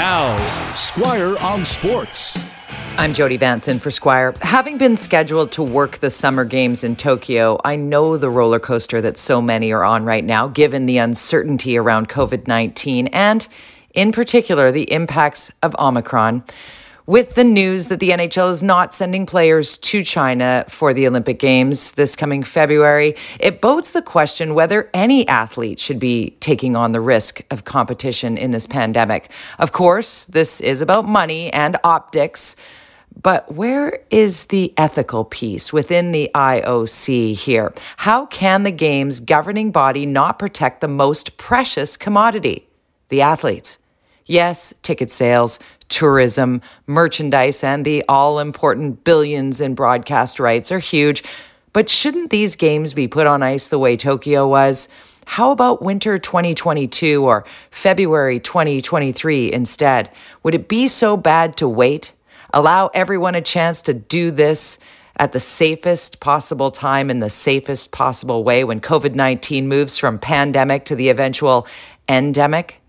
Now, Squire on Sports. I'm Jody Vanson for Squire. Having been scheduled to work the summer games in Tokyo, I know the roller coaster that so many are on right now, given the uncertainty around COVID 19 and, in particular, the impacts of Omicron with the news that the NHL is not sending players to China for the Olympic Games this coming February, it bodes the question whether any athlete should be taking on the risk of competition in this pandemic. Of course, this is about money and optics. But where is the ethical piece within the IOC here? How can the game's governing body not protect the most precious commodity, the athletes? Yes, ticket sales, tourism, merchandise, and the all important billions in broadcast rights are huge. But shouldn't these games be put on ice the way Tokyo was? How about winter 2022 or February 2023 instead? Would it be so bad to wait? Allow everyone a chance to do this at the safest possible time in the safest possible way when COVID 19 moves from pandemic to the eventual endemic?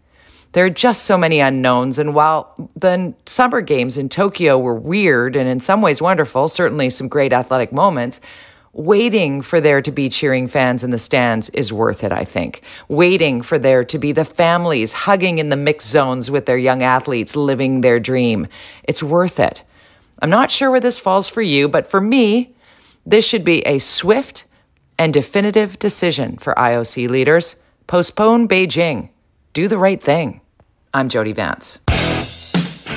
There are just so many unknowns. And while the summer games in Tokyo were weird and in some ways wonderful, certainly some great athletic moments, waiting for there to be cheering fans in the stands is worth it, I think. Waiting for there to be the families hugging in the mixed zones with their young athletes living their dream. It's worth it. I'm not sure where this falls for you, but for me, this should be a swift and definitive decision for IOC leaders. Postpone Beijing. Do the right thing. I'm Jody Vance.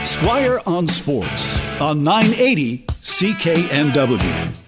Squire on Sports on 980 CKNW.